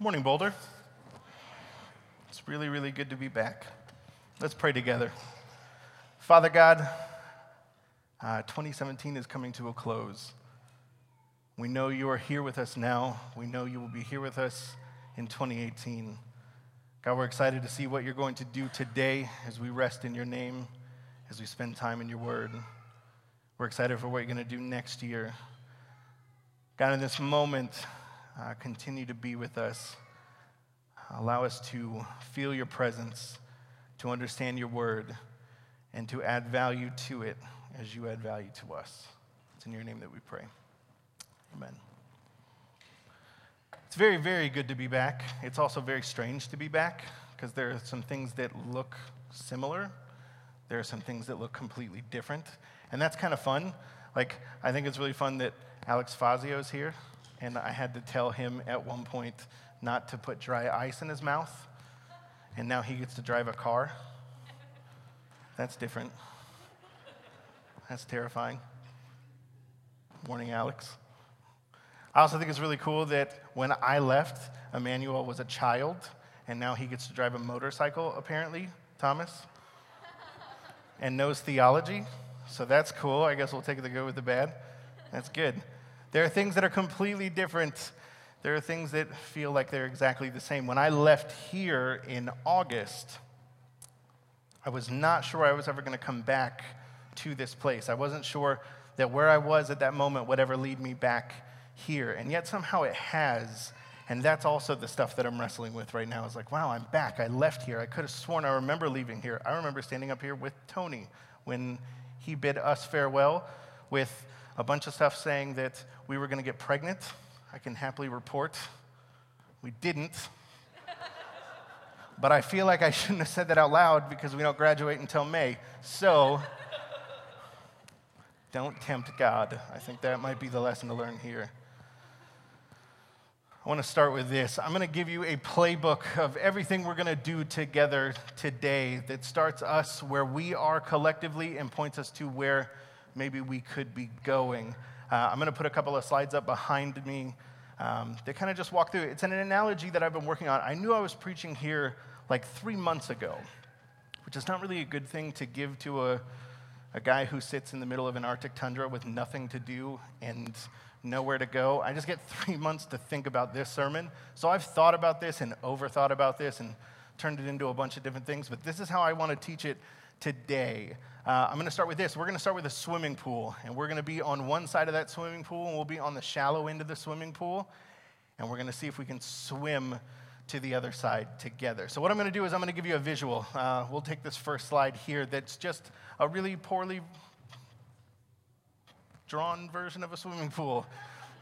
Morning, Boulder. It's really, really good to be back. Let's pray together. Father God, uh, 2017 is coming to a close. We know you are here with us now. We know you will be here with us in 2018. God, we're excited to see what you're going to do today as we rest in your name, as we spend time in your word. We're excited for what you're going to do next year. God, in this moment, uh, continue to be with us. Allow us to feel your presence, to understand your word, and to add value to it as you add value to us. It's in your name that we pray. Amen. It's very, very good to be back. It's also very strange to be back because there are some things that look similar, there are some things that look completely different. And that's kind of fun. Like, I think it's really fun that Alex Fazio is here and I had to tell him at one point not to put dry ice in his mouth, and now he gets to drive a car. That's different. That's terrifying. Morning, Alex. I also think it's really cool that when I left, Emmanuel was a child, and now he gets to drive a motorcycle, apparently, Thomas, and knows theology. So that's cool. I guess we'll take the good with the bad. That's good. There are things that are completely different. There are things that feel like they're exactly the same. When I left here in August, I was not sure I was ever going to come back to this place. I wasn't sure that where I was at that moment would ever lead me back here. And yet somehow it has. And that's also the stuff that I'm wrestling with right now. Is like, wow, I'm back. I left here. I could have sworn I remember leaving here. I remember standing up here with Tony when he bid us farewell with a bunch of stuff saying that we were going to get pregnant. I can happily report we didn't. but I feel like I shouldn't have said that out loud because we don't graduate until May. So don't tempt God. I think that might be the lesson to learn here. I want to start with this. I'm going to give you a playbook of everything we're going to do together today that starts us where we are collectively and points us to where maybe we could be going. Uh, I'm going to put a couple of slides up behind me um, that kind of just walk through. It's an analogy that I've been working on. I knew I was preaching here like three months ago, which is not really a good thing to give to a, a guy who sits in the middle of an Arctic tundra with nothing to do and nowhere to go. I just get three months to think about this sermon. So I've thought about this and overthought about this and turned it into a bunch of different things, but this is how I want to teach it today. Uh, I'm going to start with this. We're going to start with a swimming pool, and we're going to be on one side of that swimming pool, and we'll be on the shallow end of the swimming pool, and we're going to see if we can swim to the other side together. So, what I'm going to do is I'm going to give you a visual. Uh, we'll take this first slide here that's just a really poorly drawn version of a swimming pool.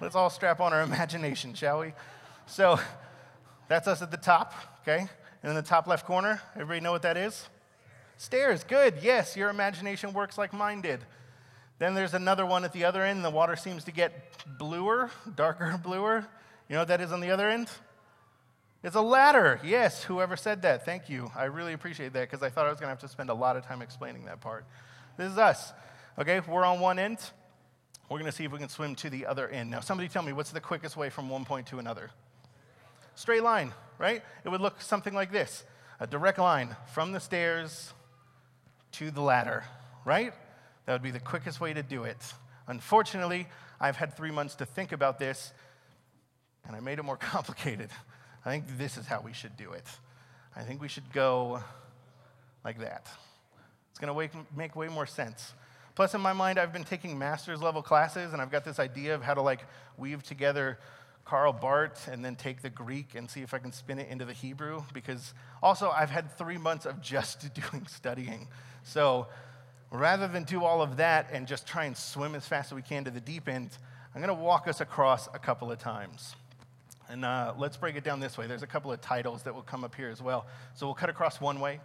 Let's all strap on our imagination, shall we? So, that's us at the top, okay? And in the top left corner, everybody know what that is? Stairs, good. Yes, your imagination works like mine did. Then there's another one at the other end. The water seems to get bluer, darker bluer. You know what that is on the other end? It's a ladder. Yes, whoever said that, thank you. I really appreciate that because I thought I was going to have to spend a lot of time explaining that part. This is us. Okay, we're on one end. We're going to see if we can swim to the other end. Now, somebody tell me what's the quickest way from one point to another? Straight line, right? It would look something like this a direct line from the stairs to the ladder, right? That would be the quickest way to do it. Unfortunately, I've had three months to think about this, and I made it more complicated. I think this is how we should do it. I think we should go like that. It's going to make way more sense. Plus, in my mind, I've been taking master's level classes, and I've got this idea of how to like weave together Karl Barth and then take the Greek and see if I can spin it into the Hebrew. Because also, I've had three months of just doing studying. So rather than do all of that and just try and swim as fast as we can to the deep end, I'm going to walk us across a couple of times. And uh, let's break it down this way. There's a couple of titles that will come up here as well. So we'll cut across one way.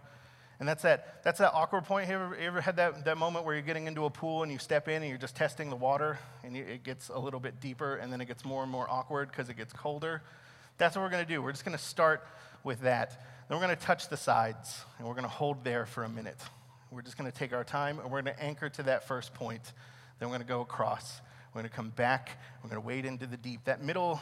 And that's that, that's that awkward point. Have you ever, had that, that moment where you're getting into a pool and you step in and you're just testing the water and you, it gets a little bit deeper and then it gets more and more awkward because it gets colder? That's what we're going to do. We're just going to start with that. Then we're going to touch the sides and we're going to hold there for a minute. We're just going to take our time and we're going to anchor to that first point. Then we're going to go across. We're going to come back. We're going to wade into the deep. That middle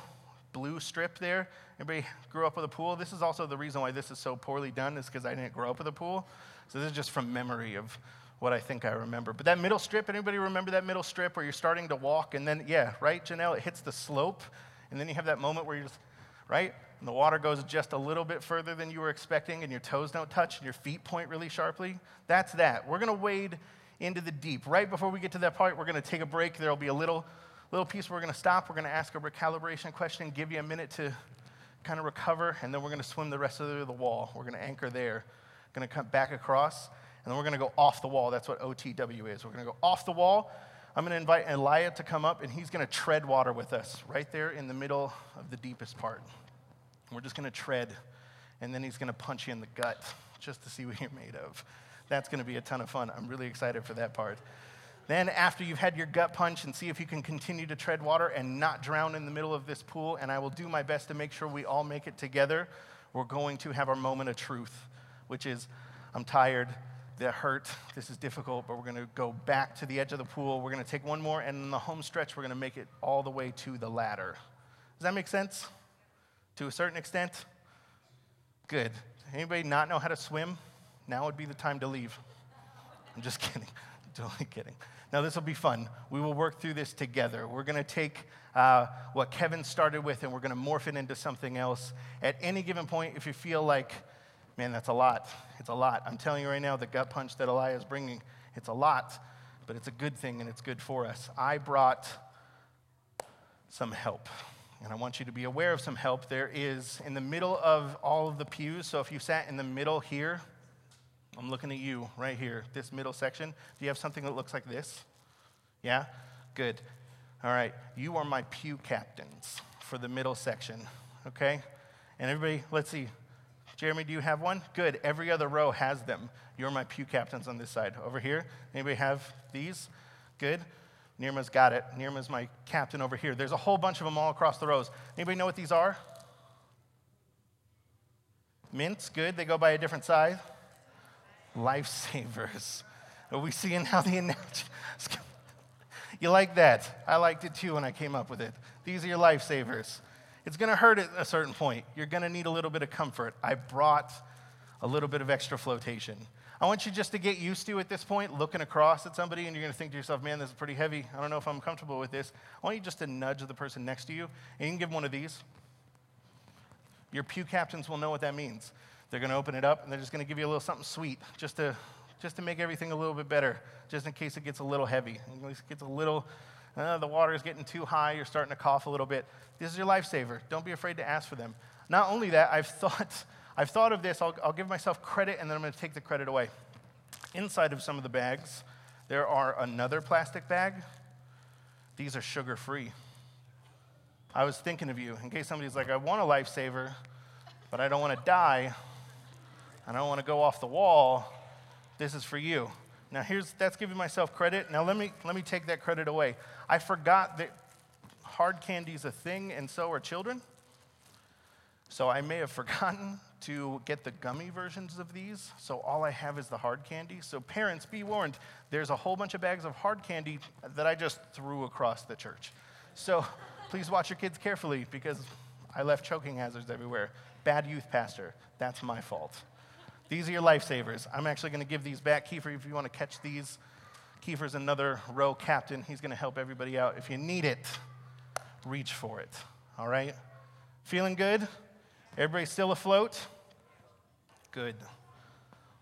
blue strip there. Everybody grew up with a pool. This is also the reason why this is so poorly done, is because I didn't grow up with a pool. So this is just from memory of what I think I remember. But that middle strip, anybody remember that middle strip where you're starting to walk and then, yeah, right, Janelle, it hits the slope. And then you have that moment where you're just, right? And the water goes just a little bit further than you were expecting and your toes don't touch and your feet point really sharply. That's that. We're going to wade into the deep. Right before we get to that part, we're going to take a break. There'll be a little, little piece we're going to stop. We're going to ask a recalibration question, give you a minute to kind of recover, and then we're going to swim the rest of the wall. We're going to anchor there. Going to come back across, and then we're going to go off the wall. That's what OTW is. We're going to go off the wall. I'm going to invite Elijah to come up, and he's going to tread water with us right there in the middle of the deepest part. We're just going to tread, and then he's going to punch you in the gut just to see what you're made of. That's going to be a ton of fun. I'm really excited for that part. Then, after you've had your gut punch, and see if you can continue to tread water and not drown in the middle of this pool, and I will do my best to make sure we all make it together, we're going to have our moment of truth, which is I'm tired, that hurt, this is difficult, but we're going to go back to the edge of the pool. We're going to take one more, and in the home stretch, we're going to make it all the way to the ladder. Does that make sense? To a certain extent? Good. Anybody not know how to swim? Now would be the time to leave. I'm just kidding. Totally kidding. Now, this will be fun. We will work through this together. We're going to take uh, what Kevin started with and we're going to morph it into something else. At any given point, if you feel like, man, that's a lot, it's a lot. I'm telling you right now, the gut punch that Elijah is bringing, it's a lot, but it's a good thing and it's good for us. I brought some help. And I want you to be aware of some help. There is in the middle of all of the pews. So if you sat in the middle here, I'm looking at you right here, this middle section. Do you have something that looks like this? Yeah? Good. All right. You are my pew captains for the middle section, okay? And everybody, let's see. Jeremy, do you have one? Good. Every other row has them. You're my pew captains on this side. Over here, anybody have these? Good. Nirma's got it. Nirma's my captain over here. There's a whole bunch of them all across the rows. Anybody know what these are? Mints, good. They go by a different size lifesavers. Are we seeing how the analogy? you like that? I liked it too when I came up with it. These are your lifesavers. It's going to hurt at a certain point. You're going to need a little bit of comfort. I brought a little bit of extra flotation. I want you just to get used to at this point looking across at somebody and you're going to think to yourself, man, this is pretty heavy. I don't know if I'm comfortable with this. I want you just to nudge the person next to you and you can give them one of these. Your pew captains will know what that means. They're going to open it up and they're just going to give you a little something sweet just to, just to make everything a little bit better, just in case it gets a little heavy, it gets a little, uh, the water is getting too high, you're starting to cough a little bit. This is your lifesaver. Don't be afraid to ask for them. Not only that, I've thought, I've thought of this, I'll, I'll give myself credit and then I'm going to take the credit away. Inside of some of the bags, there are another plastic bag. These are sugar free. I was thinking of you in case somebody's like, I want a lifesaver, but I don't want to die. I don't want to go off the wall. This is for you. Now here's that's giving myself credit. Now let me let me take that credit away. I forgot that hard candy is a thing and so are children. So I may have forgotten to get the gummy versions of these. So all I have is the hard candy. So parents, be warned. There's a whole bunch of bags of hard candy that I just threw across the church. So please watch your kids carefully because I left choking hazards everywhere. Bad youth pastor. That's my fault. These are your lifesavers. I'm actually going to give these back. Kiefer, if you want to catch these, Kiefer's another row captain. He's going to help everybody out. If you need it, reach for it. All right? Feeling good? Everybody still afloat? Good.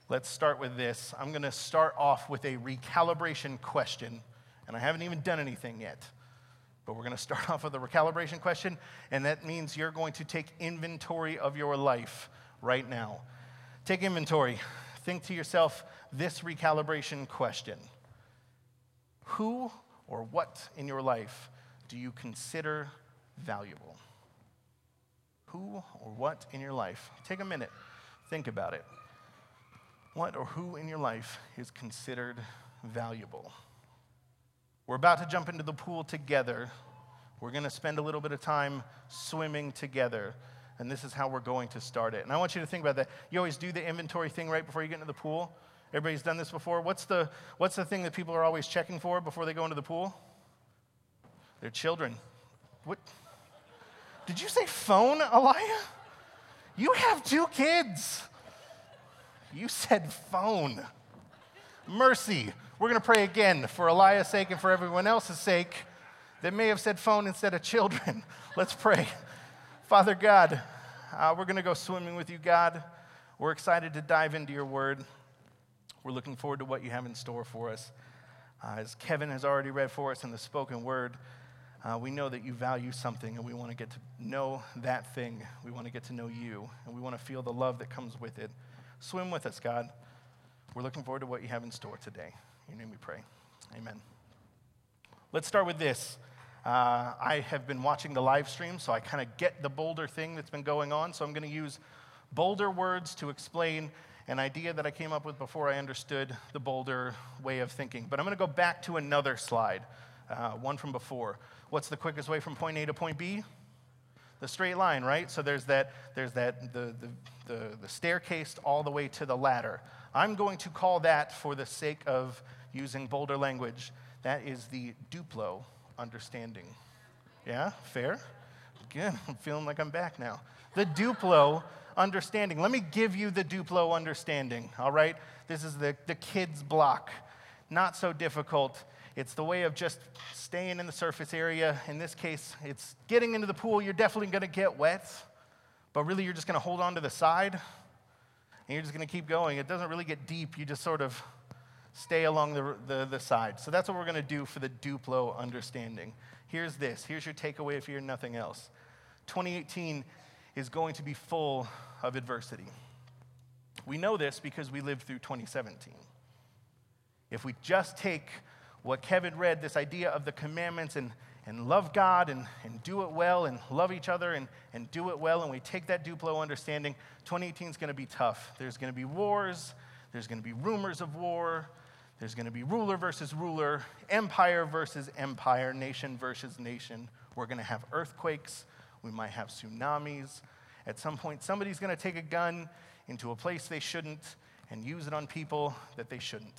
Let's start with this. I'm going to start off with a recalibration question, and I haven't even done anything yet. But we're going to start off with a recalibration question, and that means you're going to take inventory of your life right now. Take inventory. Think to yourself this recalibration question Who or what in your life do you consider valuable? Who or what in your life? Take a minute, think about it. What or who in your life is considered valuable? We're about to jump into the pool together. We're going to spend a little bit of time swimming together and this is how we're going to start it. And I want you to think about that. You always do the inventory thing right before you get into the pool. Everybody's done this before. What's the, what's the thing that people are always checking for before they go into the pool? Their children. What? Did you say phone, Elia? You have two kids. You said phone. Mercy. We're going to pray again for Eliah's sake and for everyone else's sake that may have said phone instead of children. Let's pray. Father God, uh, we're going to go swimming with you, God. We're excited to dive into your word. We're looking forward to what you have in store for us. Uh, as Kevin has already read for us in the spoken word, uh, we know that you value something and we want to get to know that thing. We want to get to know you and we want to feel the love that comes with it. Swim with us, God. We're looking forward to what you have in store today. In your name we pray. Amen. Let's start with this. Uh, I have been watching the live stream, so I kind of get the Boulder thing that's been going on. So I'm going to use Boulder words to explain an idea that I came up with before I understood the Boulder way of thinking. But I'm going to go back to another slide, uh, one from before. What's the quickest way from point A to point B? The straight line, right? So there's that, there's that the, the, the, the staircase all the way to the ladder. I'm going to call that, for the sake of using Boulder language, that is the Duplo understanding. Yeah, fair? Good. I'm feeling like I'm back now. The Duplo understanding. Let me give you the Duplo understanding, all right? This is the, the kids' block. Not so difficult. It's the way of just staying in the surface area. In this case, it's getting into the pool. You're definitely going to get wet, but really you're just going to hold on to the side and you're just going to keep going. It doesn't really get deep. You just sort of stay along the, the, the side. So that's what we're going to do for the Duplo understanding. Here's this. Here's your takeaway if you're nothing else. 2018 is going to be full of adversity. We know this because we lived through 2017. If we just take what Kevin read, this idea of the commandments and, and love God and, and do it well and love each other and, and do it well, and we take that Duplo understanding, 2018 is going to be tough. There's going to be wars, there's going to be rumors of war, there's going to be ruler versus ruler, empire versus empire, nation versus nation. We're going to have earthquakes. We might have tsunamis. At some point, somebody's going to take a gun into a place they shouldn't and use it on people that they shouldn't.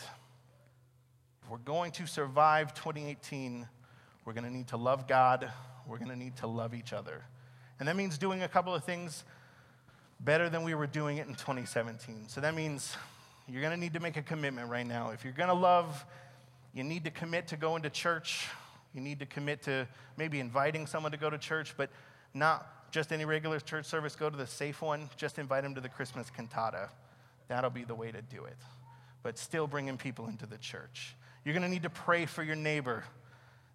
If we're going to survive 2018, we're going to need to love God. We're going to need to love each other. And that means doing a couple of things better than we were doing it in 2017. So that means you're going to need to make a commitment right now. If you're going to love, you need to commit to going to church. You need to commit to maybe inviting someone to go to church, but not just any regular church service. Go to the safe one. Just invite them to the Christmas cantata. That'll be the way to do it. But still bringing people into the church. You're going to need to pray for your neighbor.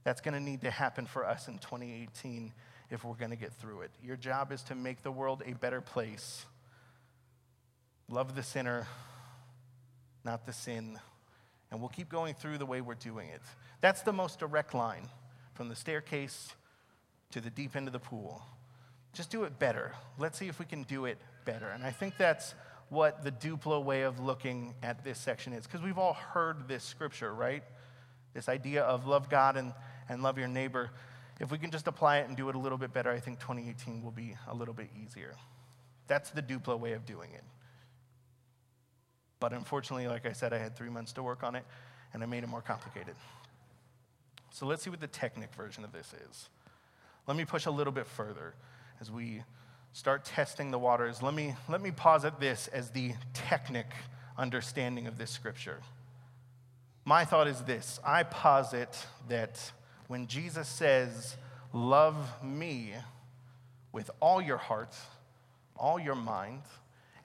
That's going to need to happen for us in 2018 if we're going to get through it. Your job is to make the world a better place. Love the sinner, not the sin. And we'll keep going through the way we're doing it. That's the most direct line from the staircase to the deep end of the pool. Just do it better. Let's see if we can do it better. And I think that's what the Duplo way of looking at this section is, because we've all heard this scripture, right? This idea of love God and, and love your neighbor. If we can just apply it and do it a little bit better, I think 2018 will be a little bit easier. That's the Duplo way of doing it. But unfortunately, like I said, I had three months to work on it, and I made it more complicated. So let's see what the Technic version of this is. Let me push a little bit further as we start testing the waters. Let me, let me posit this as the Technic understanding of this scripture. My thought is this I posit that when Jesus says, Love me with all your heart, all your mind,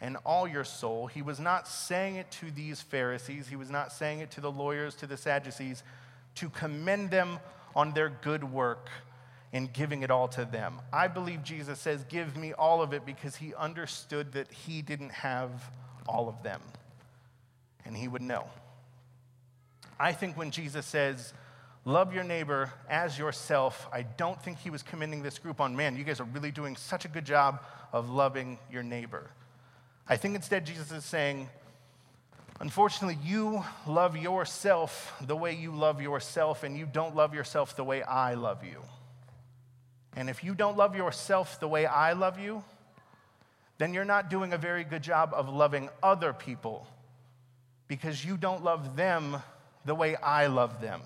and all your soul. He was not saying it to these Pharisees, he was not saying it to the lawyers, to the Sadducees, to commend them on their good work in giving it all to them. I believe Jesus says, Give me all of it because he understood that he didn't have all of them, and he would know. I think when Jesus says, Love your neighbor as yourself. I don't think he was commending this group on, man, you guys are really doing such a good job of loving your neighbor. I think instead Jesus is saying, unfortunately, you love yourself the way you love yourself, and you don't love yourself the way I love you. And if you don't love yourself the way I love you, then you're not doing a very good job of loving other people because you don't love them the way I love them.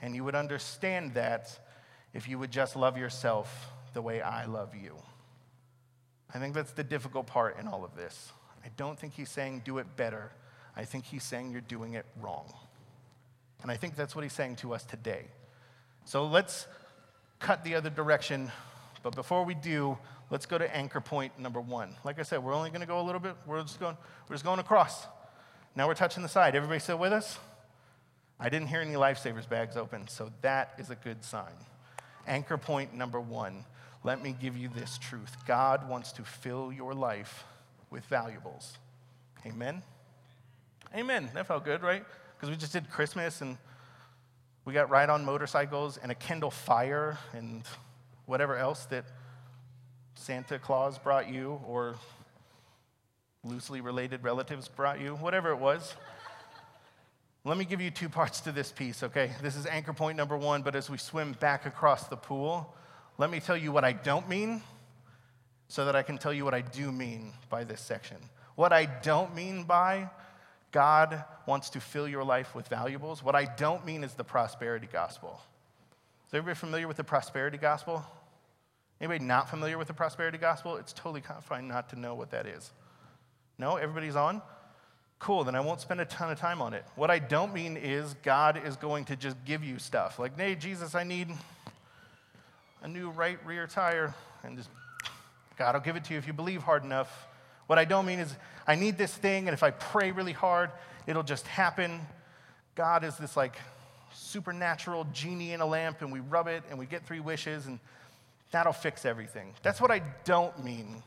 And you would understand that if you would just love yourself the way I love you. I think that's the difficult part in all of this. I don't think he's saying do it better. I think he's saying you're doing it wrong. And I think that's what he's saying to us today. So let's cut the other direction. But before we do, let's go to anchor point number one. Like I said, we're only going to go a little bit. We're just going, we're just going across. Now we're touching the side. Everybody still with us? I didn't hear any lifesavers bags open, so that is a good sign. Anchor point number one. Let me give you this truth God wants to fill your life with valuables. Amen? Amen. That felt good, right? Because we just did Christmas and we got ride on motorcycles and a Kindle Fire and whatever else that Santa Claus brought you or loosely related relatives brought you, whatever it was. Let me give you two parts to this piece, okay? This is anchor point number one, but as we swim back across the pool, let me tell you what I don't mean so that I can tell you what I do mean by this section. What I don't mean by God wants to fill your life with valuables, what I don't mean is the prosperity gospel. Is everybody familiar with the prosperity gospel? Anybody not familiar with the prosperity gospel? It's totally fine not to know what that is. No? Everybody's on? Cool, then I won't spend a ton of time on it. What I don't mean is God is going to just give you stuff. Like, hey, Jesus, I need a new right rear tire. And just, God will give it to you if you believe hard enough. What I don't mean is, I need this thing, and if I pray really hard, it'll just happen. God is this like supernatural genie in a lamp, and we rub it, and we get three wishes, and that'll fix everything. That's what I don't mean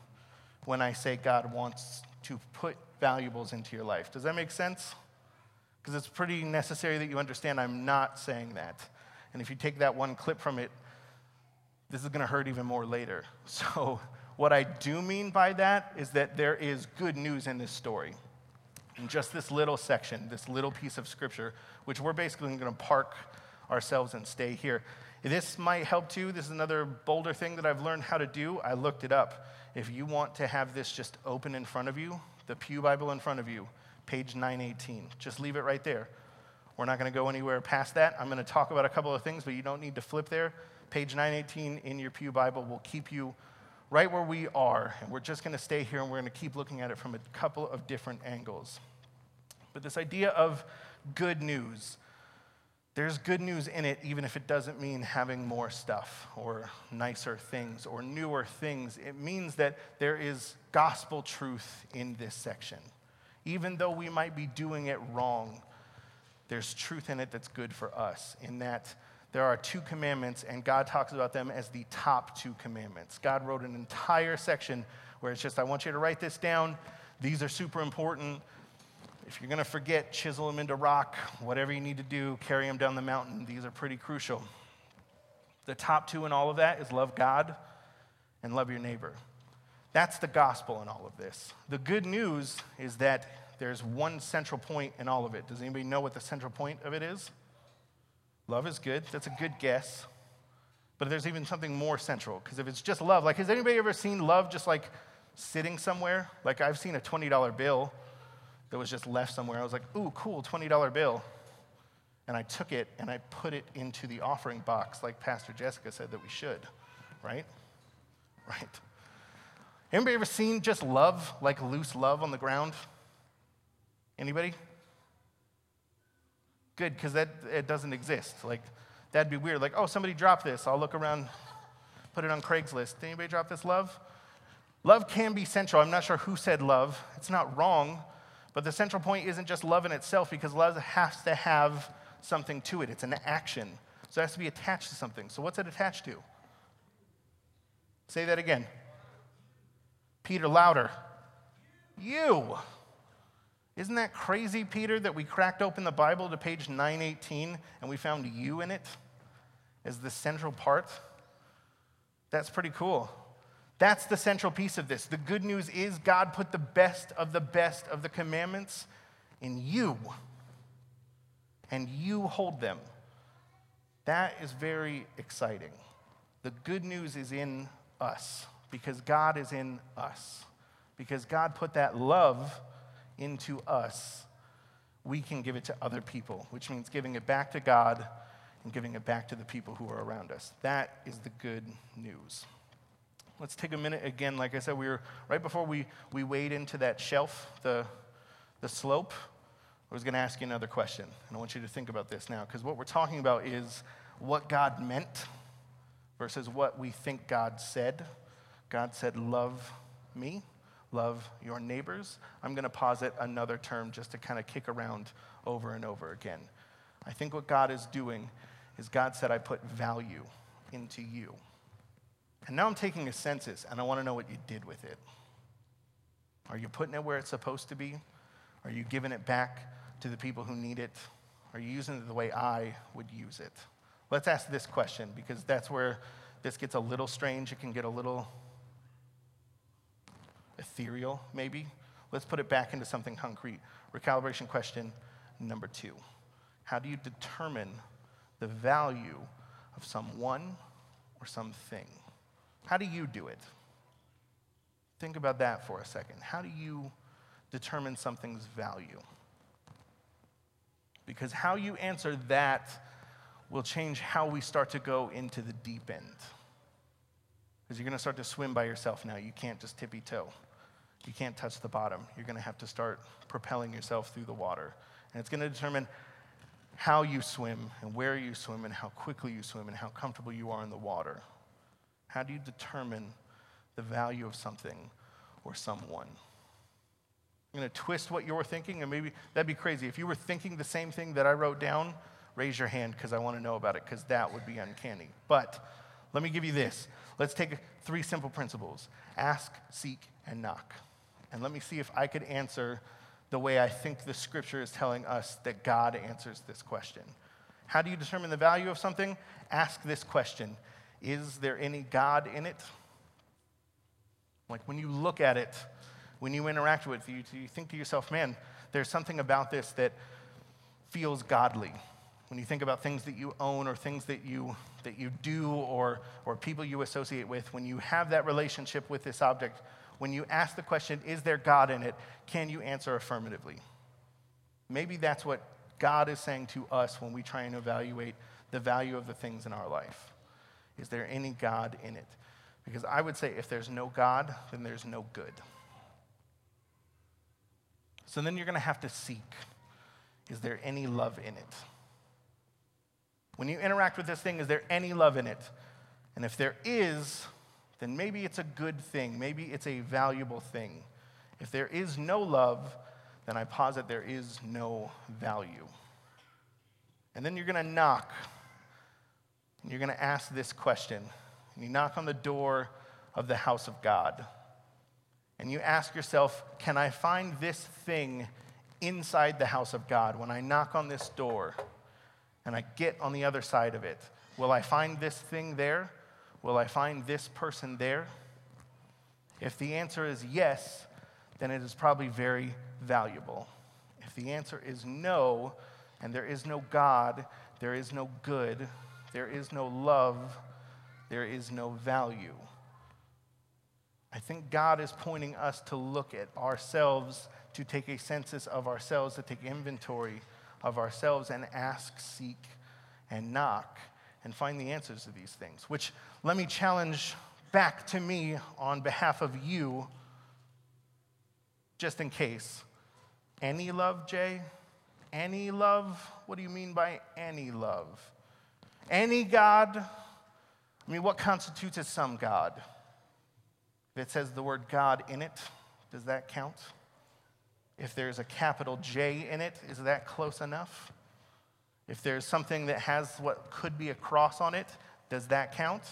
when I say God wants to put valuables into your life. Does that make sense? Because it's pretty necessary that you understand I'm not saying that. And if you take that one clip from it, this is going to hurt even more later. So, what I do mean by that is that there is good news in this story. In just this little section, this little piece of scripture, which we're basically going to park ourselves and stay here. This might help too. This is another Boulder thing that I've learned how to do. I looked it up. If you want to have this just open in front of you, the Pew Bible in front of you, page 918. Just leave it right there. We're not going to go anywhere past that. I'm going to talk about a couple of things, but you don't need to flip there. Page 918 in your Pew Bible will keep you right where we are. And we're just going to stay here and we're going to keep looking at it from a couple of different angles. But this idea of good news, there's good news in it, even if it doesn't mean having more stuff or nicer things or newer things. It means that there is gospel truth in this section. Even though we might be doing it wrong, there's truth in it that's good for us, in that there are two commandments, and God talks about them as the top two commandments. God wrote an entire section where it's just, I want you to write this down. These are super important. If you're going to forget, chisel them into rock, whatever you need to do, carry them down the mountain. These are pretty crucial. The top two in all of that is love God and love your neighbor. That's the gospel in all of this. The good news is that there's one central point in all of it. Does anybody know what the central point of it is? Love is good. That's a good guess. But there's even something more central. Because if it's just love, like, has anybody ever seen love just like sitting somewhere? Like, I've seen a $20 bill that was just left somewhere. I was like, ooh, cool, $20 bill. And I took it and I put it into the offering box, like Pastor Jessica said that we should, right? Right. Anybody ever seen just love, like loose love on the ground? Anybody? Good, because that it doesn't exist. Like, that'd be weird. Like, oh, somebody dropped this. I'll look around, put it on Craigslist. Did anybody drop this love? Love can be central. I'm not sure who said love. It's not wrong, but the central point isn't just love in itself because love has to have something to it. It's an action. So it has to be attached to something. So what's it attached to? Say that again. Peter, louder. You. Isn't that crazy, Peter, that we cracked open the Bible to page 918 and we found you in it as the central part? That's pretty cool. That's the central piece of this. The good news is God put the best of the best of the commandments in you, and you hold them. That is very exciting. The good news is in us because God is in us. Because God put that love into us, we can give it to other people, which means giving it back to God and giving it back to the people who are around us. That is the good news. let's take a minute again. Like I said, we were right before we, we wade into that shelf, the, the slope. I was going to ask you another question, and I want you to think about this now, because what we're talking about is what God meant versus what we think God said. God said, Love me, love your neighbors. I'm going to posit another term just to kind of kick around over and over again. I think what God is doing is God said, I put value into you. And now I'm taking a census, and I want to know what you did with it. Are you putting it where it's supposed to be? Are you giving it back to the people who need it? Are you using it the way I would use it? Let's ask this question because that's where this gets a little strange. It can get a little ethereal, maybe. Let's put it back into something concrete. Recalibration question number two How do you determine the value of someone or something? How do you do it? Think about that for a second. How do you determine something's value? Because how you answer that will change how we start to go into the deep end. Because you're going to start to swim by yourself now. You can't just tippy toe. You can't touch the bottom. You're going to have to start propelling yourself through the water. And it's going to determine how you swim and where you swim and how quickly you swim and how comfortable you are in the water. How do you determine the value of something or someone? I'm going to twist what you're thinking, and maybe that'd be crazy. If you were thinking the same thing that I wrote down, raise your hand because I want to know about it, because that would be uncanny. But let me give you this. Let's take three simple principles ask, seek, and knock. And let me see if I could answer the way I think the scripture is telling us that God answers this question. How do you determine the value of something? Ask this question Is there any God in it? Like when you look at it, when you interact with it, you, you think to yourself, man, there's something about this that feels godly. When you think about things that you own or things that you, that you do or, or people you associate with, when you have that relationship with this object, when you ask the question, is there God in it, can you answer affirmatively? Maybe that's what God is saying to us when we try and evaluate the value of the things in our life. Is there any God in it? Because I would say if there's no God, then there's no good. So then you're going to have to seek is there any love in it? When you interact with this thing, is there any love in it? And if there is, then maybe it's a good thing. Maybe it's a valuable thing. If there is no love, then I posit there is no value. And then you're going to knock. And you're going to ask this question. And you knock on the door of the house of God. And you ask yourself, can I find this thing inside the house of God when I knock on this door and I get on the other side of it? Will I find this thing there? Will I find this person there? If the answer is yes, then it is probably very valuable. If the answer is no, and there is no God, there is no good, there is no love, there is no value. I think God is pointing us to look at ourselves, to take a census of ourselves, to take inventory of ourselves and ask, seek, and knock and find the answers to these things, which let me challenge back to me on behalf of you, just in case. Any love, Jay? Any love? What do you mean by any love? Any God? I mean, what constitutes as some God? If it says the word God in it, does that count? If there's a capital J in it, is that close enough? If there's something that has what could be a cross on it, does that count?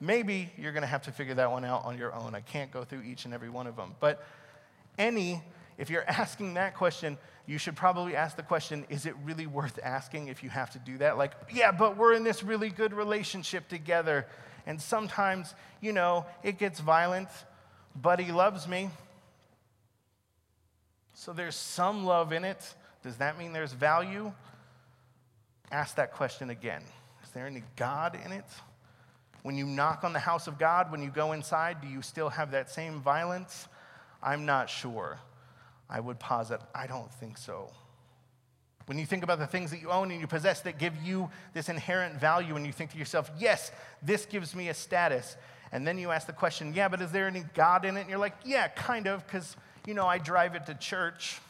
Maybe you're going to have to figure that one out on your own. I can't go through each and every one of them. But any, if you're asking that question, you should probably ask the question is it really worth asking if you have to do that? Like, yeah, but we're in this really good relationship together. And sometimes, you know, it gets violent, but he loves me. So there's some love in it. Does that mean there's value? Ask that question again Is there any God in it? When you knock on the house of God, when you go inside, do you still have that same violence? I'm not sure. I would posit, I don't think so. When you think about the things that you own and you possess that give you this inherent value, and you think to yourself, yes, this gives me a status, And then you ask the question, yeah, but is there any God in it? And you're like, yeah, kind of, because, you know, I drive it to church.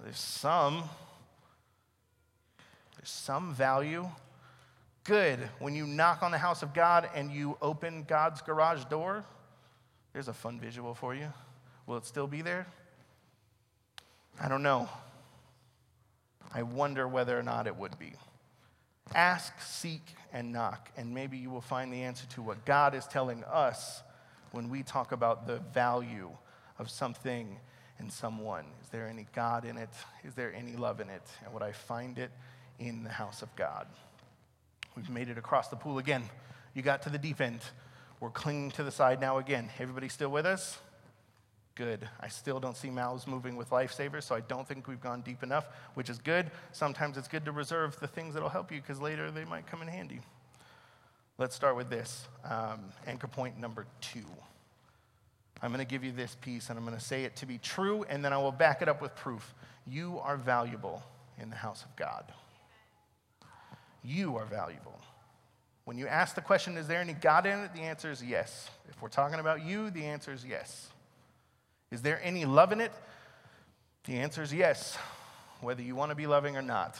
There's some. There's some value. Good. When you knock on the house of God and you open God's garage door, there's a fun visual for you. Will it still be there? I don't know. I wonder whether or not it would be. Ask, seek, and knock, and maybe you will find the answer to what God is telling us when we talk about the value of something and someone. Is there any God in it? Is there any love in it? And would I find it in the house of God? We've made it across the pool again. You got to the deep end. We're clinging to the side now again. Everybody still with us? Good. I still don't see mouths moving with lifesavers, so I don't think we've gone deep enough, which is good. Sometimes it's good to reserve the things that'll help you because later they might come in handy. Let's start with this um, anchor point number two. I'm going to give you this piece and I'm going to say it to be true, and then I will back it up with proof. You are valuable in the house of God. You are valuable. When you ask the question, is there any God in it? The answer is yes. If we're talking about you, the answer is yes. Is there any love in it? The answer is yes, whether you want to be loving or not.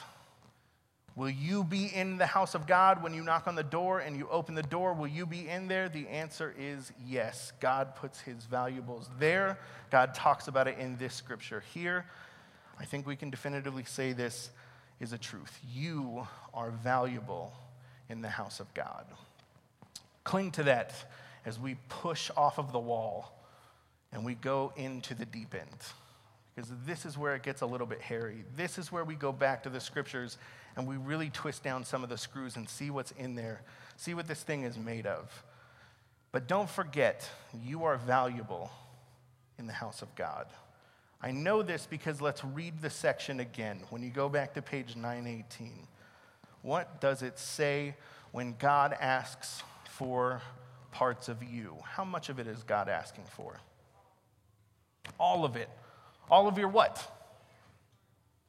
Will you be in the house of God when you knock on the door and you open the door? Will you be in there? The answer is yes. God puts his valuables there. God talks about it in this scripture here. I think we can definitively say this is a truth. You are valuable in the house of God. Cling to that as we push off of the wall and we go into the deep end. Because this is where it gets a little bit hairy. This is where we go back to the scriptures and we really twist down some of the screws and see what's in there, see what this thing is made of. But don't forget, you are valuable in the house of God. I know this because let's read the section again. When you go back to page 918, what does it say when God asks for parts of you? How much of it is God asking for? All of it. All of your what?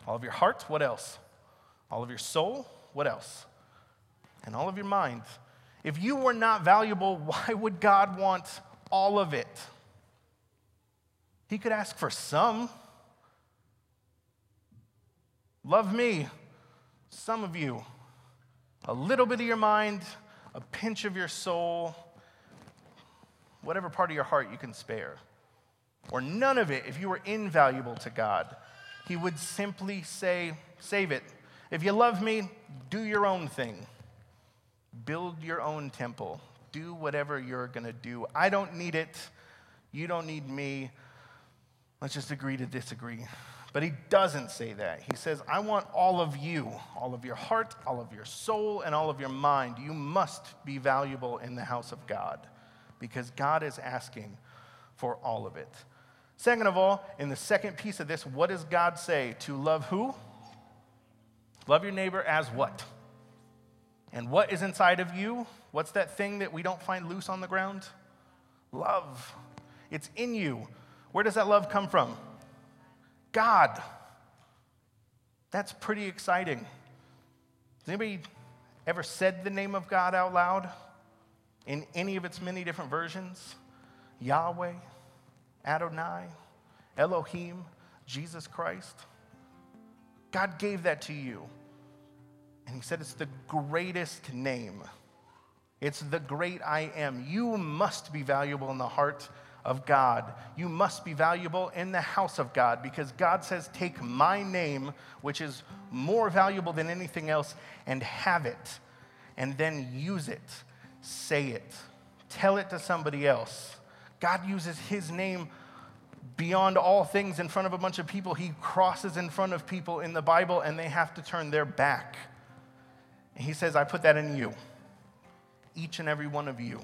All of your heart? What else? All of your soul? What else? And all of your mind. If you were not valuable, why would God want all of it? He could ask for some. Love me, some of you. A little bit of your mind, a pinch of your soul, whatever part of your heart you can spare or none of it if you were invaluable to God. He would simply say, Save it. If you love me, do your own thing. Build your own temple. Do whatever you're going to do. I don't need it. You don't need me. Let's just agree to disagree. But he doesn't say that. He says, I want all of you, all of your heart, all of your soul, and all of your mind. You must be valuable in the house of God because God is asking for all of it. Second of all, in the second piece of this, what does God say? To love who? Love your neighbor as what? And what is inside of you? What's that thing that we don't find loose on the ground? Love. It's in you. Where does that love come from? God. That's pretty exciting. Has anybody ever said the name of God out loud in any of its many different versions? Yahweh, Adonai, Elohim, Jesus Christ. God gave that to you. And He said it's the greatest name. It's the great I am. You must be valuable in the heart of God. You must be valuable in the house of God because God says, Take my name, which is more valuable than anything else, and have it, and then use it, say it, tell it to somebody else. God uses his name beyond all things in front of a bunch of people. He crosses in front of people in the Bible and they have to turn their back. And he says, I put that in you, each and every one of you.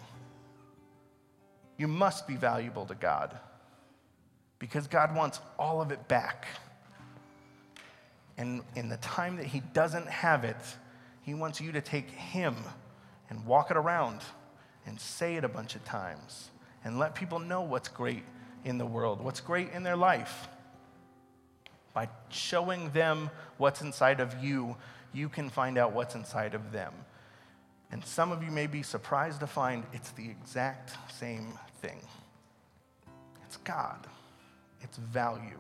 You must be valuable to God because God wants all of it back. And in the time that He doesn't have it, He wants you to take Him and walk it around and say it a bunch of times and let people know what's great in the world, what's great in their life. By showing them what's inside of you, you can find out what's inside of them. And some of you may be surprised to find it's the exact same thing. It's God, it's value,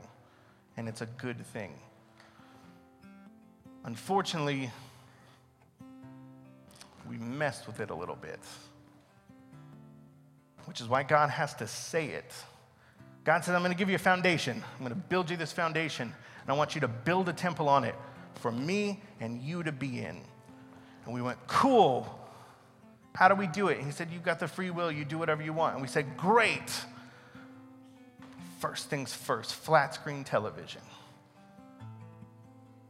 and it's a good thing. Unfortunately, we messed with it a little bit, which is why God has to say it. God says, I'm going to give you a foundation. I'm going to build you this foundation, and I want you to build a temple on it for me and you to be in. And we went, Cool. How do we do it? And he said, You've got the free will, you do whatever you want. And we said, Great. First things first flat screen television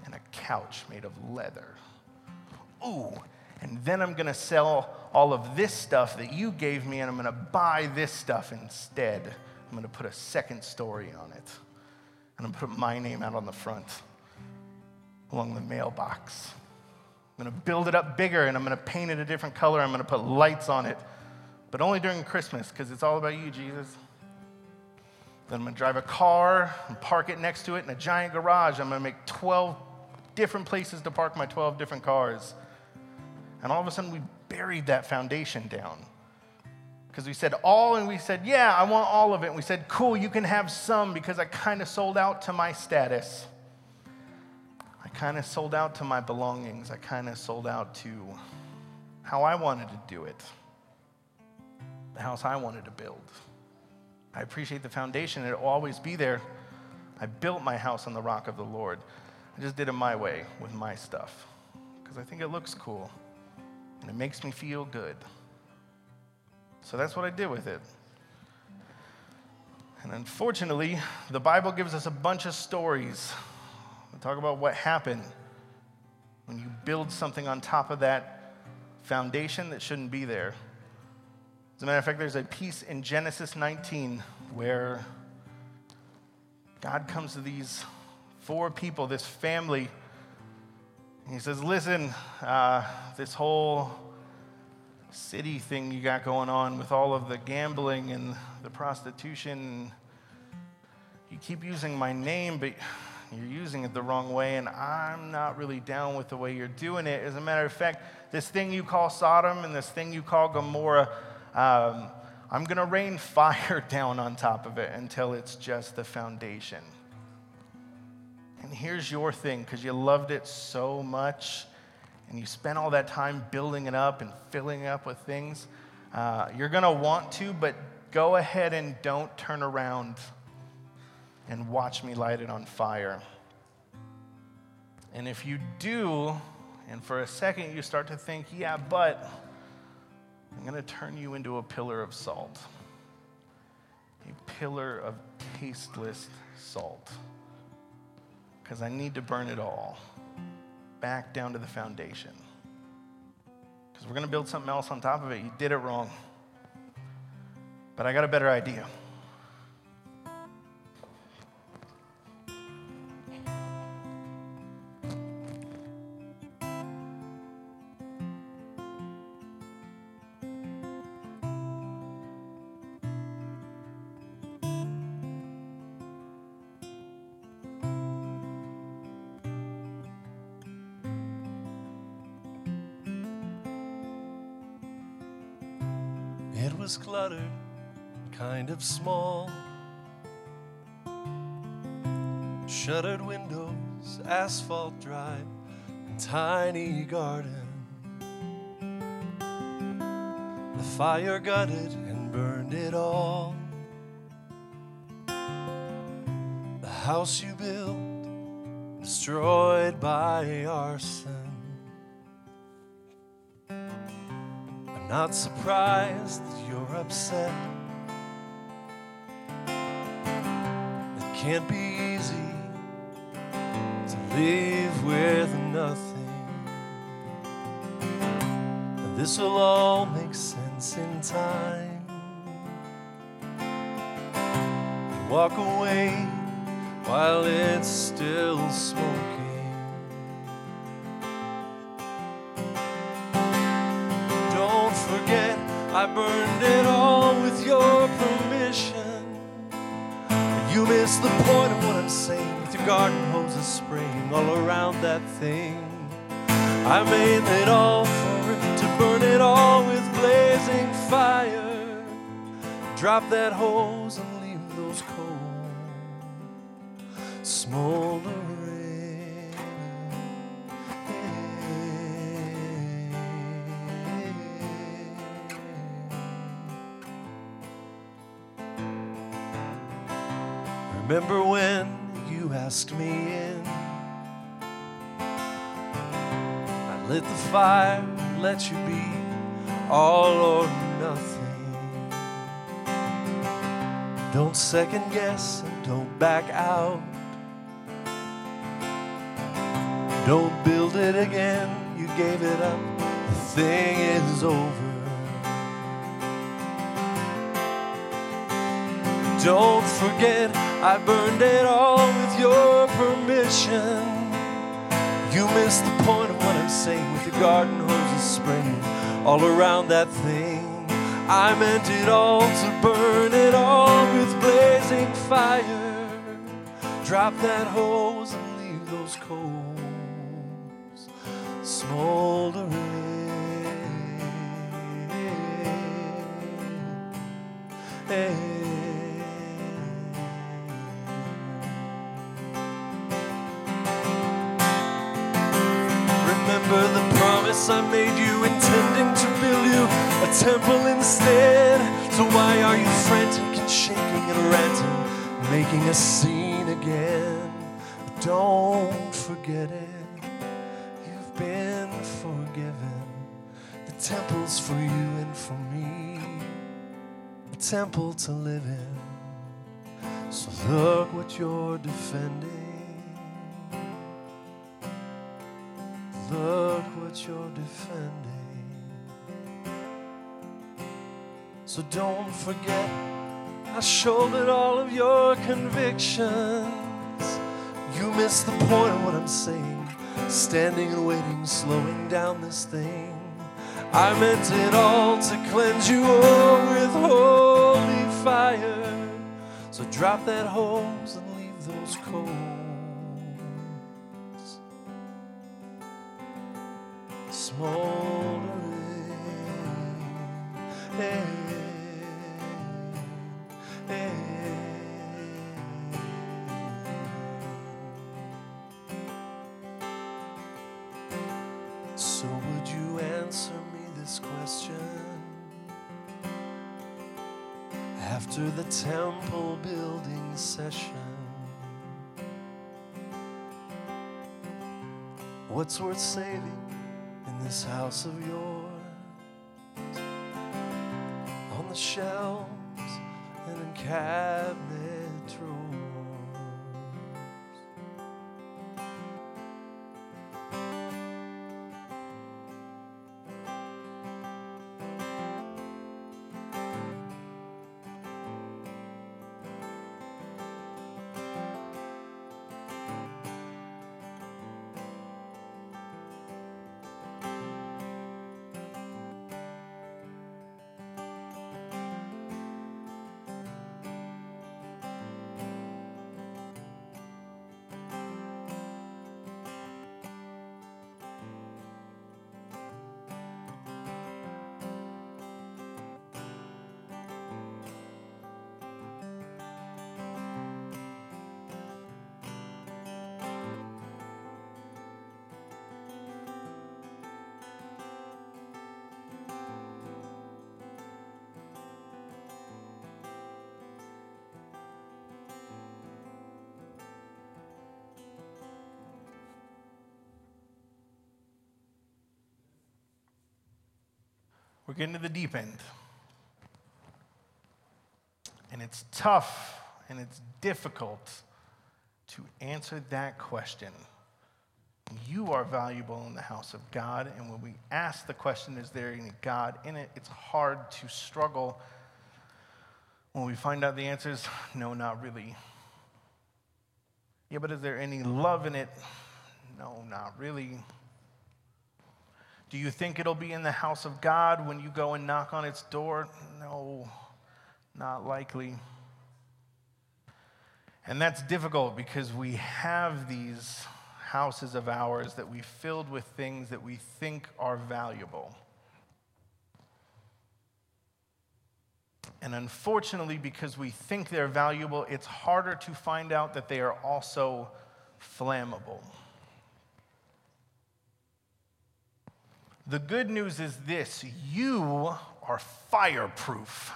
and a couch made of leather. Ooh, and then I'm gonna sell all of this stuff that you gave me and I'm gonna buy this stuff instead. I'm gonna put a second story on it. And I'm gonna put my name out on the front along the mailbox. I'm gonna build it up bigger and I'm gonna paint it a different color. I'm gonna put lights on it, but only during Christmas because it's all about you, Jesus. Then I'm gonna drive a car and park it next to it in a giant garage. I'm gonna make 12 different places to park my 12 different cars. And all of a sudden, we buried that foundation down. Because we said all, and we said, yeah, I want all of it. And we said, cool, you can have some because I kind of sold out to my status. Kind of sold out to my belongings. I kind of sold out to how I wanted to do it, the house I wanted to build. I appreciate the foundation, it'll always be there. I built my house on the rock of the Lord. I just did it my way with my stuff because I think it looks cool and it makes me feel good. So that's what I did with it. And unfortunately, the Bible gives us a bunch of stories that talk about what happened when you build something on top of that foundation that shouldn't be there. As a matter of fact, there's a piece in Genesis 19 where God comes to these four people, this family. And he says, Listen, uh, this whole city thing you got going on with all of the gambling and the prostitution, you keep using my name, but you're using it the wrong way, and I'm not really down with the way you're doing it. As a matter of fact, this thing you call Sodom and this thing you call Gomorrah, um, I'm going to rain fire down on top of it until it's just the foundation. And here's your thing because you loved it so much and you spent all that time building it up and filling it up with things. Uh, you're going to want to, but go ahead and don't turn around and watch me light it on fire. And if you do, and for a second you start to think, yeah, but I'm going to turn you into a pillar of salt, a pillar of tasteless salt because I need to burn it all back down to the foundation. Because we're going to build something else on top of it. You did it wrong. But I got a better idea. Of small. Shuttered windows, asphalt drive, and tiny garden. The fire gutted and burned it all. The house you built, destroyed by arson. I'm not surprised that you're upset. Can't be easy to live with nothing. But this'll all make sense in time. You walk away while it's still smoking. Don't forget, I burned it all You miss the point of what I'm saying with your garden hose hoses spraying all around that thing. I made it all for it to burn it all with blazing fire. Drop that hose and leave those coals smoldering. Remember when you asked me in? I lit the fire, let you be all or nothing. Don't second guess and don't back out. Don't build it again, you gave it up, the thing is over. Don't forget, I burned it all with your permission. You missed the point of what I'm saying with your garden hoses spraying all around that thing. I meant it all to burn it all with blazing fire. Drop that hose and leave those coals smoldering. Remember promise I made you, intending to build you a temple instead. So why are you frantic and shaking and ranting, making a scene again? Don't forget it, you've been forgiven. The temple's for you and for me, a temple to live in. So look what you're defending. Look what you're defending. So don't forget, I shouldered all of your convictions. You missed the point of what I'm saying. Standing and waiting, slowing down this thing. I meant it all to cleanse you all with holy fire. So drop that hose and leave those coals. So, would you answer me this question? After the temple building session, what's worth saving? This house of yours, on the shelves and in cabinet drawers. We're getting to the deep end. And it's tough and it's difficult to answer that question. You are valuable in the house of God. And when we ask the question, is there any God in it? It's hard to struggle. When we find out the answer is no, not really. Yeah, but is there any love in it? No, not really. Do you think it'll be in the house of God when you go and knock on its door? No, not likely. And that's difficult because we have these houses of ours that we filled with things that we think are valuable. And unfortunately, because we think they're valuable, it's harder to find out that they are also flammable. The good news is this you are fireproof.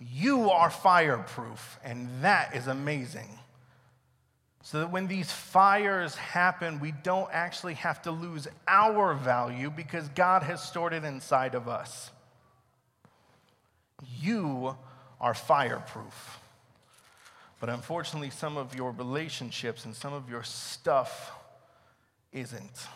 You are fireproof, and that is amazing. So that when these fires happen, we don't actually have to lose our value because God has stored it inside of us. You are fireproof. But unfortunately, some of your relationships and some of your stuff isn't.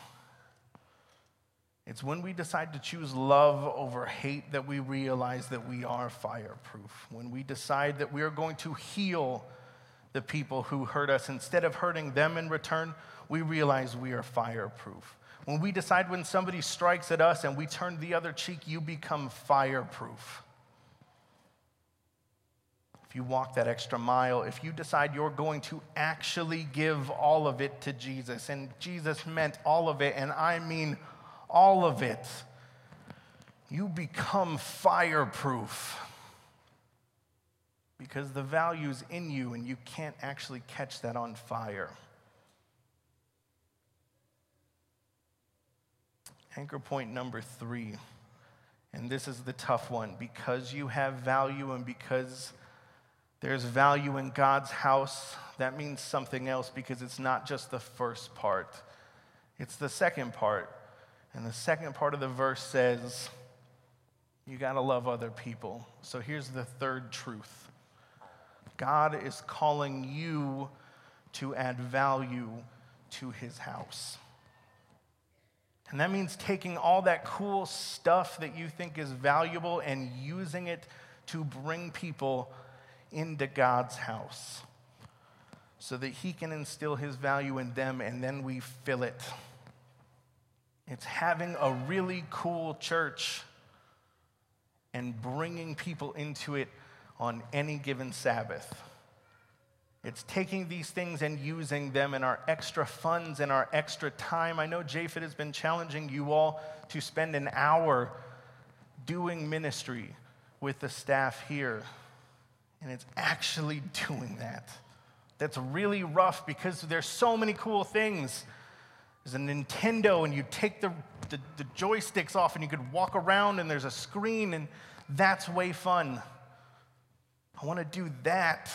It's when we decide to choose love over hate that we realize that we are fireproof. When we decide that we are going to heal the people who hurt us instead of hurting them in return, we realize we are fireproof. When we decide when somebody strikes at us and we turn the other cheek, you become fireproof. If you walk that extra mile, if you decide you're going to actually give all of it to Jesus, and Jesus meant all of it, and I mean all of it, you become fireproof because the value's in you and you can't actually catch that on fire. Anchor point number three, and this is the tough one because you have value and because there's value in God's house, that means something else because it's not just the first part, it's the second part. And the second part of the verse says, You got to love other people. So here's the third truth God is calling you to add value to his house. And that means taking all that cool stuff that you think is valuable and using it to bring people into God's house so that he can instill his value in them and then we fill it. It's having a really cool church and bringing people into it on any given Sabbath. It's taking these things and using them in our extra funds and our extra time. I know Japhet has been challenging you all to spend an hour doing ministry with the staff here. And it's actually doing that. That's really rough because there's so many cool things there's a Nintendo, and you take the, the, the joysticks off, and you could walk around, and there's a screen, and that's way fun. I want to do that.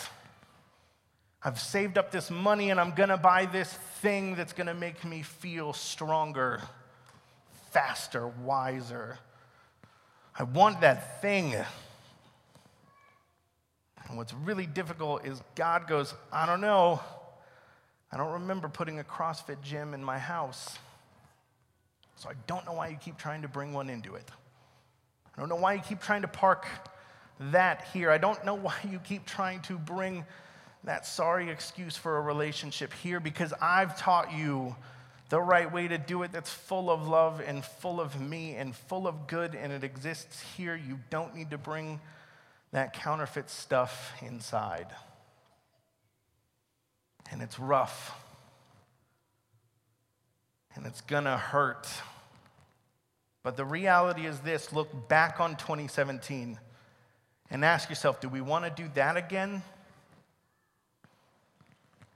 I've saved up this money, and I'm going to buy this thing that's going to make me feel stronger, faster, wiser. I want that thing. And what's really difficult is God goes, I don't know. I don't remember putting a CrossFit gym in my house. So I don't know why you keep trying to bring one into it. I don't know why you keep trying to park that here. I don't know why you keep trying to bring that sorry excuse for a relationship here because I've taught you the right way to do it that's full of love and full of me and full of good and it exists here. You don't need to bring that counterfeit stuff inside and it's rough and it's gonna hurt. But the reality is this look back on 2017 and ask yourself do we wanna do that again?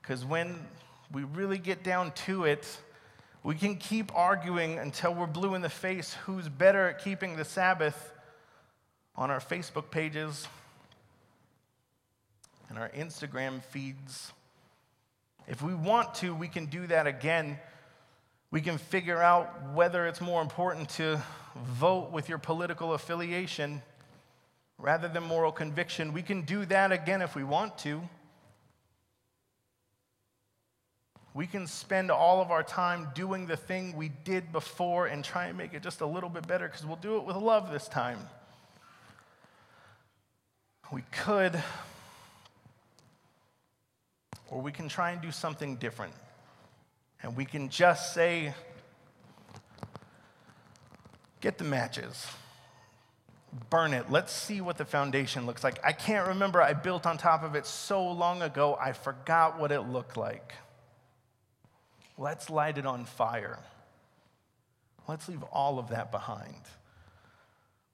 Because when we really get down to it, we can keep arguing until we're blue in the face who's better at keeping the Sabbath on our Facebook pages and our Instagram feeds if we want to, we can do that again. We can figure out whether it's more important to vote with your political affiliation rather than moral conviction. We can do that again if we want to. We can spend all of our time doing the thing we did before and try and make it just a little bit better because we'll do it with love this time. We could or we can try and do something different. And we can just say, get the matches, burn it. Let's see what the foundation looks like. I can't remember. I built on top of it so long ago, I forgot what it looked like. Let's light it on fire. Let's leave all of that behind.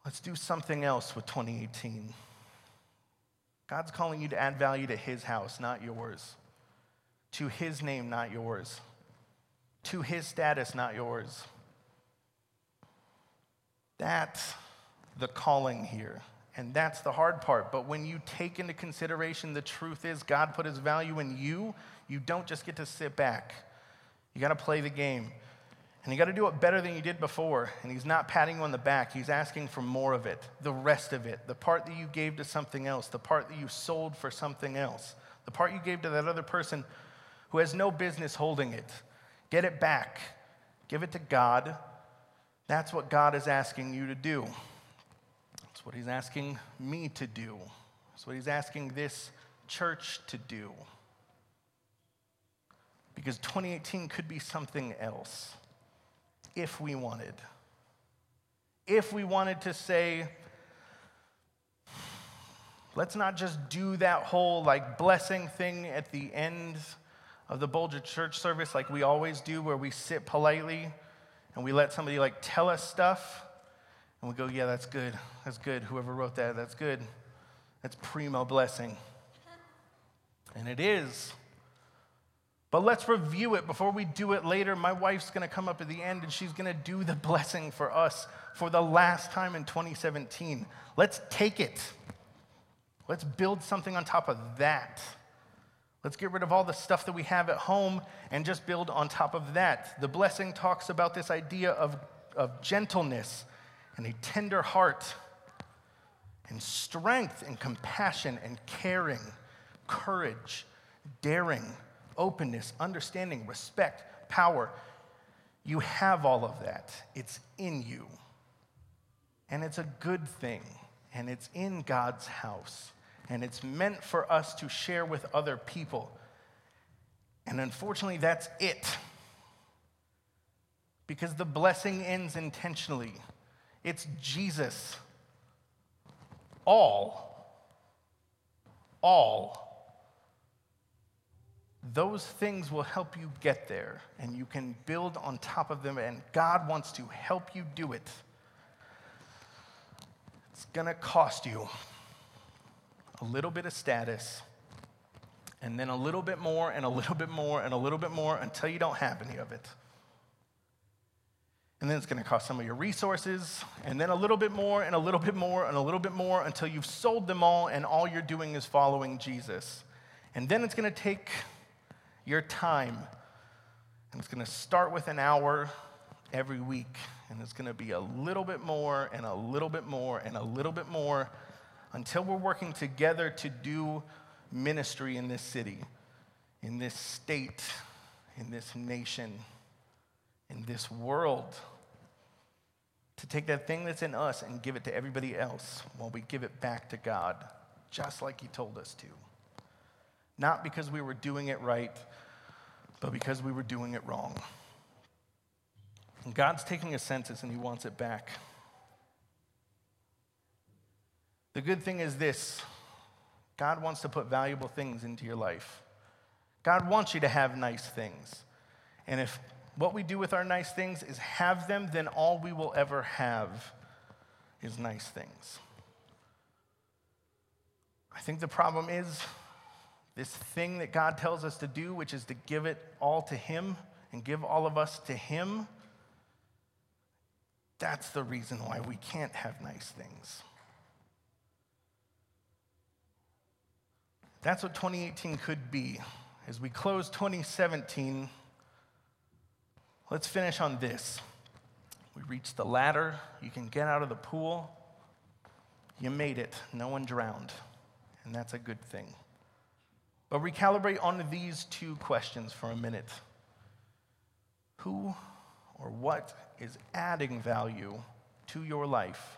Let's do something else with 2018. God's calling you to add value to His house, not yours. To His name, not yours. To His status, not yours. That's the calling here. And that's the hard part. But when you take into consideration the truth is God put his value in you, you don't just get to sit back. You got to play the game. And you got to do it better than you did before. And he's not patting you on the back, he's asking for more of it, the rest of it, the part that you gave to something else, the part that you sold for something else, the part you gave to that other person who has no business holding it. Get it back, give it to God. That's what God is asking you to do. That's what he's asking me to do. That's what he's asking this church to do. Because 2018 could be something else if we wanted. If we wanted to say, let's not just do that whole like blessing thing at the end of the Boulder church service like we always do, where we sit politely and we let somebody like tell us stuff and we go, yeah, that's good. That's good. Whoever wrote that, that's good. That's primo blessing. And it is. But let's review it before we do it later. My wife's going to come up at the end and she's going to do the blessing for us for the last time in 2017. Let's take it. Let's build something on top of that. Let's get rid of all the stuff that we have at home and just build on top of that. The blessing talks about this idea of, of gentleness and a tender heart and strength and compassion and caring, courage, daring openness, understanding, respect, power. You have all of that. It's in you. And it's a good thing. And it's in God's house. And it's meant for us to share with other people. And unfortunately, that's it. Because the blessing ends intentionally. It's Jesus. All. All those things will help you get there and you can build on top of them, and God wants to help you do it. It's to cost you a little bit of status, and then a little bit more, and a little bit more, and a little bit more until you don't have any of it. And then it's going to cost some of your resources, and then a little bit more, and a little bit more, and a little bit more until you've sold them all, and all you're doing is following Jesus. And then it's going to take your time. And it's going to start with an hour every week. And it's going to be a little bit more and a little bit more and a little bit more until we're working together to do ministry in this city, in this state, in this nation, in this world. To take that thing that's in us and give it to everybody else while we give it back to God, just like He told us to. Not because we were doing it right, but because we were doing it wrong. And God's taking a census and He wants it back. The good thing is this God wants to put valuable things into your life. God wants you to have nice things. And if what we do with our nice things is have them, then all we will ever have is nice things. I think the problem is this thing that God tells us to do, which is to give it all to Him and give all of us to Him, that's the reason why we can't have nice things. That's what 2018 could be. As we close 2017, let's finish on this. We reached the ladder. You can get out of the pool. You made it. No one drowned. And that's a good thing. But recalibrate on these two questions for a minute Who or what is adding value to your life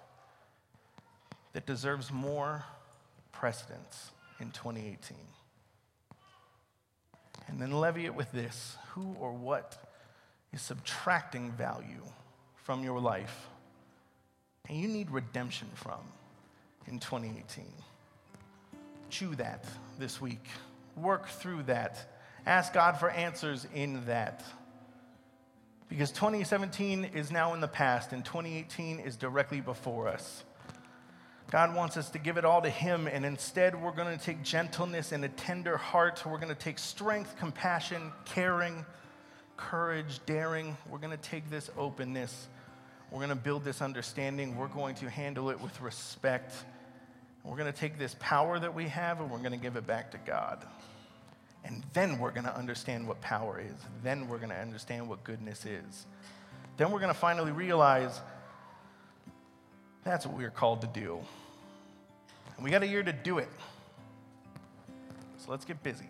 that deserves more precedence in 2018? And then levy it with this Who or what is subtracting value from your life and you need redemption from in 2018? Chew that this week. Work through that. Ask God for answers in that. Because 2017 is now in the past and 2018 is directly before us. God wants us to give it all to Him, and instead we're going to take gentleness and a tender heart. We're going to take strength, compassion, caring, courage, daring. We're going to take this openness. We're going to build this understanding. We're going to handle it with respect. We're going to take this power that we have and we're going to give it back to God. And then we're going to understand what power is. Then we're going to understand what goodness is. Then we're going to finally realize that's what we're called to do. And we got a year to do it. So let's get busy.